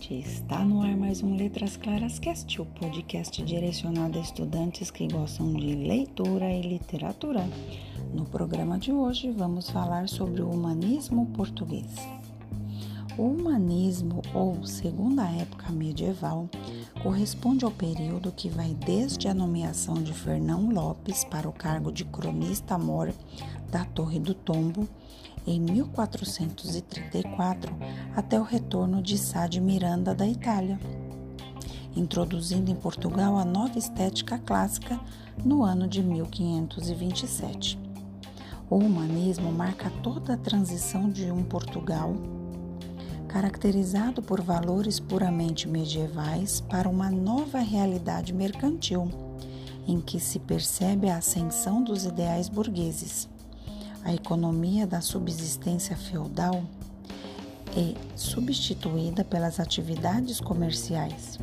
Está no ar mais um Letras Claras Cast, o podcast direcionado a estudantes que gostam de leitura e literatura. No programa de hoje vamos falar sobre o humanismo português. O humanismo, ou segunda época medieval, corresponde ao período que vai desde a nomeação de Fernão Lopes para o cargo de cronista-mor da Torre do Tombo em 1434 até o retorno de Sá de Miranda da Itália, introduzindo em Portugal a nova estética clássica no ano de 1527. O humanismo marca toda a transição de um Portugal caracterizado por valores puramente medievais para uma nova realidade mercantil, em que se percebe a ascensão dos ideais burgueses. A economia da subsistência feudal é substituída pelas atividades comerciais.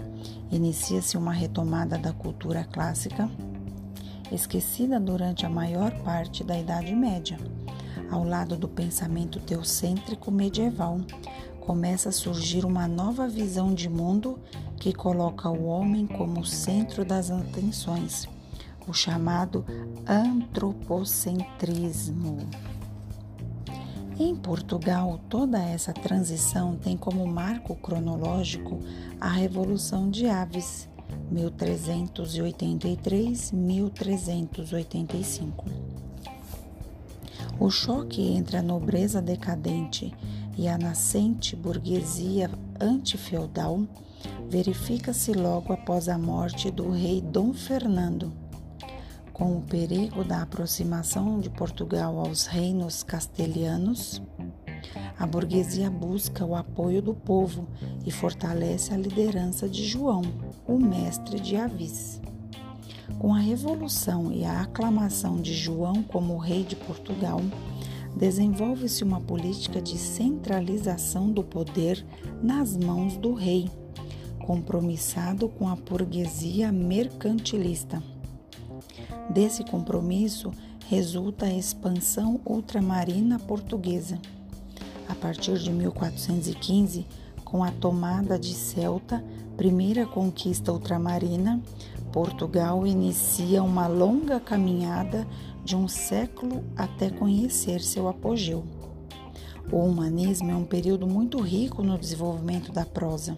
Inicia-se uma retomada da cultura clássica, esquecida durante a maior parte da Idade Média, ao lado do pensamento teocêntrico medieval, começa a surgir uma nova visão de mundo que coloca o homem como centro das atenções, o chamado antropocentrismo. Em Portugal, toda essa transição tem como marco cronológico a Revolução de Aves, 1383-1385. O choque entre a nobreza decadente e a nascente burguesia antifeudal verifica-se logo após a morte do rei Dom Fernando. Com o perigo da aproximação de Portugal aos reinos castelhanos, a burguesia busca o apoio do povo e fortalece a liderança de João, o mestre de Avis. Com a revolução e a aclamação de João como rei de Portugal, desenvolve-se uma política de centralização do poder nas mãos do rei, compromissado com a burguesia mercantilista. Desse compromisso resulta a expansão ultramarina portuguesa. A partir de 1415, com a tomada de Celta, primeira conquista ultramarina, Portugal inicia uma longa caminhada de um século até conhecer seu apogeu. O humanismo é um período muito rico no desenvolvimento da prosa,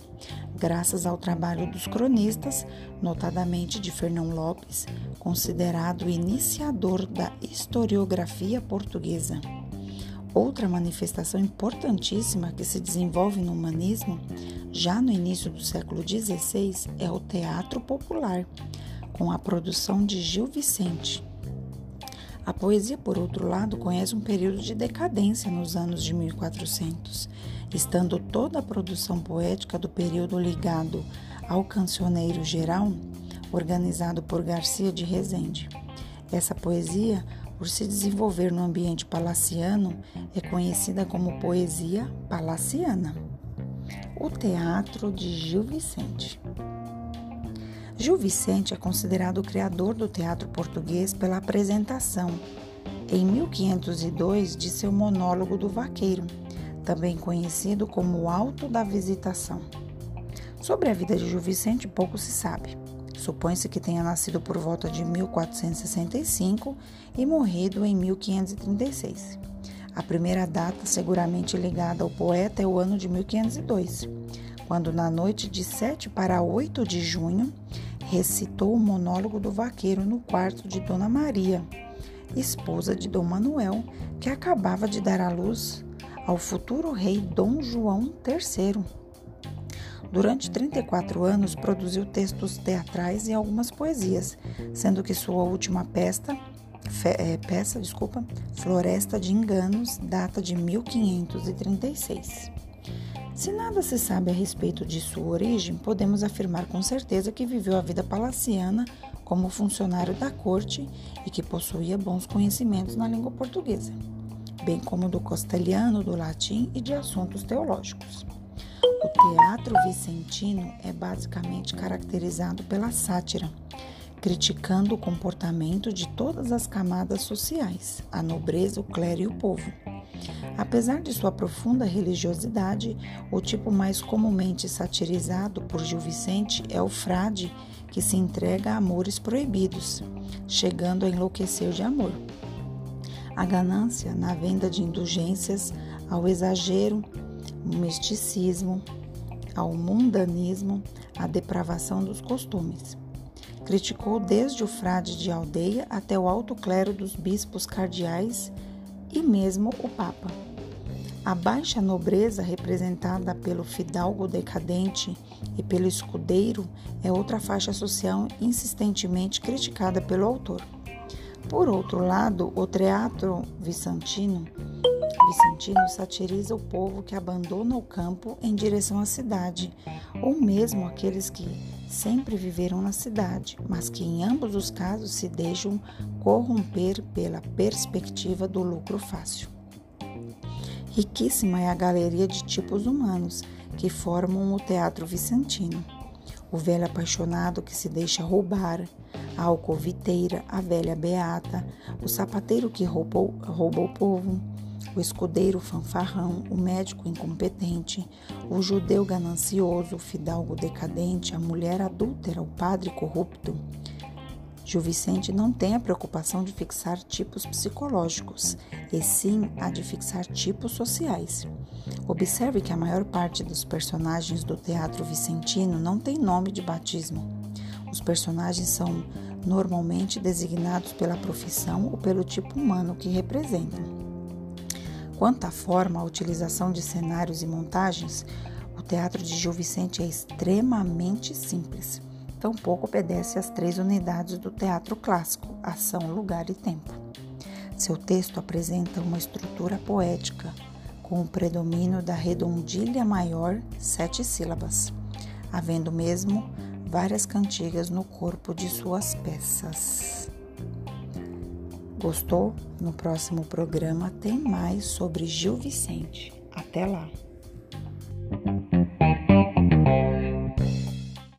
graças ao trabalho dos cronistas, notadamente de Fernão Lopes, considerado o iniciador da historiografia portuguesa. Outra manifestação importantíssima que se desenvolve no humanismo, já no início do século XVI, é o teatro popular, com a produção de Gil Vicente. A poesia, por outro lado, conhece um período de decadência nos anos de 1400, estando toda a produção poética do período ligado ao cancioneiro geral, organizado por Garcia de Rezende. Essa poesia, por se desenvolver no ambiente palaciano, é conhecida como poesia palaciana. O Teatro de Gil Vicente. Gil Vicente é considerado o criador do teatro português pela apresentação, em 1502, de seu monólogo do Vaqueiro, também conhecido como Alto da Visitação. Sobre a vida de Gil Vicente pouco se sabe. Supõe-se que tenha nascido por volta de 1465 e morrido em 1536. A primeira data seguramente ligada ao poeta é o ano de 1502, quando na noite de 7 para 8 de junho recitou o monólogo do vaqueiro no quarto de Dona Maria, esposa de Dom Manuel, que acabava de dar à luz ao futuro rei Dom João III. Durante 34 anos, produziu textos teatrais e algumas poesias, sendo que sua última peça, fe, é, peça desculpa, Floresta de Enganos, data de 1536. Se nada se sabe a respeito de sua origem, podemos afirmar com certeza que viveu a vida palaciana como funcionário da corte e que possuía bons conhecimentos na língua portuguesa, bem como do castelhano, do latim e de assuntos teológicos. O teatro vicentino é basicamente caracterizado pela sátira, criticando o comportamento de todas as camadas sociais, a nobreza, o clero e o povo. Apesar de sua profunda religiosidade, o tipo mais comumente satirizado por Gil Vicente é o frade que se entrega a amores proibidos, chegando a enlouquecer de amor. A ganância na venda de indulgências, ao exagero, o misticismo, ao mundanismo, à depravação dos costumes. Criticou desde o frade de aldeia até o alto clero dos bispos cardeais e mesmo o Papa. A baixa nobreza, representada pelo fidalgo decadente e pelo escudeiro, é outra faixa social insistentemente criticada pelo autor. Por outro lado, o teatro vicentino, vicentino satiriza o povo que abandona o campo em direção à cidade, ou mesmo aqueles que sempre viveram na cidade, mas que em ambos os casos se deixam corromper pela perspectiva do lucro fácil. Riquíssima é a galeria de tipos humanos que formam o teatro vicentino. O velho apaixonado que se deixa roubar, a alcoviteira, a velha beata, o sapateiro que rouba, rouba o povo, o escudeiro fanfarrão, o médico incompetente, o judeu ganancioso, o fidalgo decadente, a mulher adúltera, o padre corrupto, Gil Vicente não tem a preocupação de fixar tipos psicológicos, e sim a de fixar tipos sociais. Observe que a maior parte dos personagens do teatro vicentino não tem nome de batismo. Os personagens são normalmente designados pela profissão ou pelo tipo humano que representam. Quanto à forma, a utilização de cenários e montagens, o teatro de Gil Vicente é extremamente simples tampouco obedece às três unidades do teatro clássico: ação, lugar e tempo. Seu texto apresenta uma estrutura poética, com o predomínio da redondilha maior, sete sílabas, havendo mesmo várias cantigas no corpo de suas peças. Gostou? No próximo programa tem mais sobre Gil Vicente. Até lá!